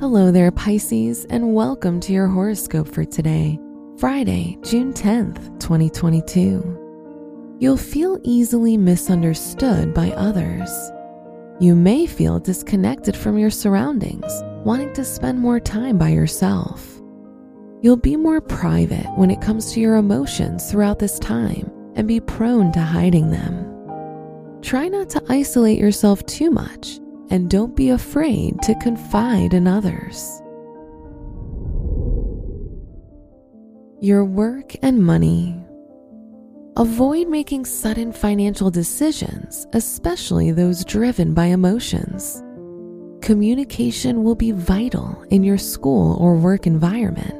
Hello there, Pisces, and welcome to your horoscope for today, Friday, June 10th, 2022. You'll feel easily misunderstood by others. You may feel disconnected from your surroundings, wanting to spend more time by yourself. You'll be more private when it comes to your emotions throughout this time and be prone to hiding them. Try not to isolate yourself too much and don't be afraid to confide in others. Your work and money. Avoid making sudden financial decisions, especially those driven by emotions. Communication will be vital in your school or work environment,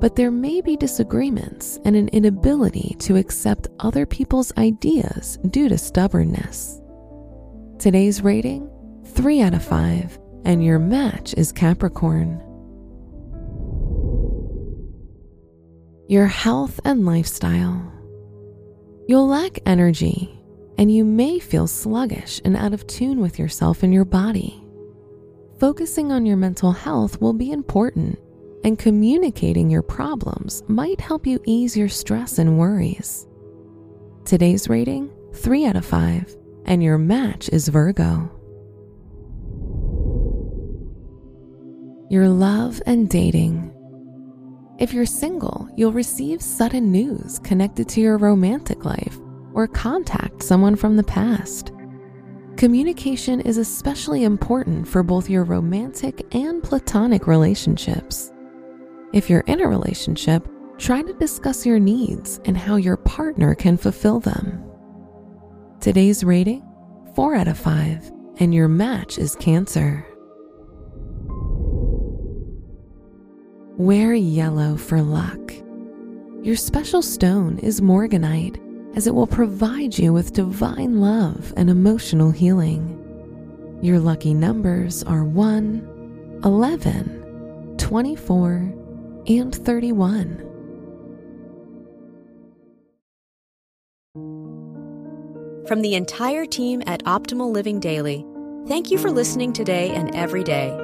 but there may be disagreements and an inability to accept other people's ideas due to stubbornness. Today's rating 3 out of 5, and your match is Capricorn. Your health and lifestyle. You'll lack energy, and you may feel sluggish and out of tune with yourself and your body. Focusing on your mental health will be important, and communicating your problems might help you ease your stress and worries. Today's rating 3 out of 5, and your match is Virgo. Your love and dating. If you're single, you'll receive sudden news connected to your romantic life or contact someone from the past. Communication is especially important for both your romantic and platonic relationships. If you're in a relationship, try to discuss your needs and how your partner can fulfill them. Today's rating 4 out of 5, and your match is Cancer. Wear yellow for luck. Your special stone is morganite, as it will provide you with divine love and emotional healing. Your lucky numbers are 1, 11, 24, and 31. From the entire team at Optimal Living Daily, thank you for listening today and every day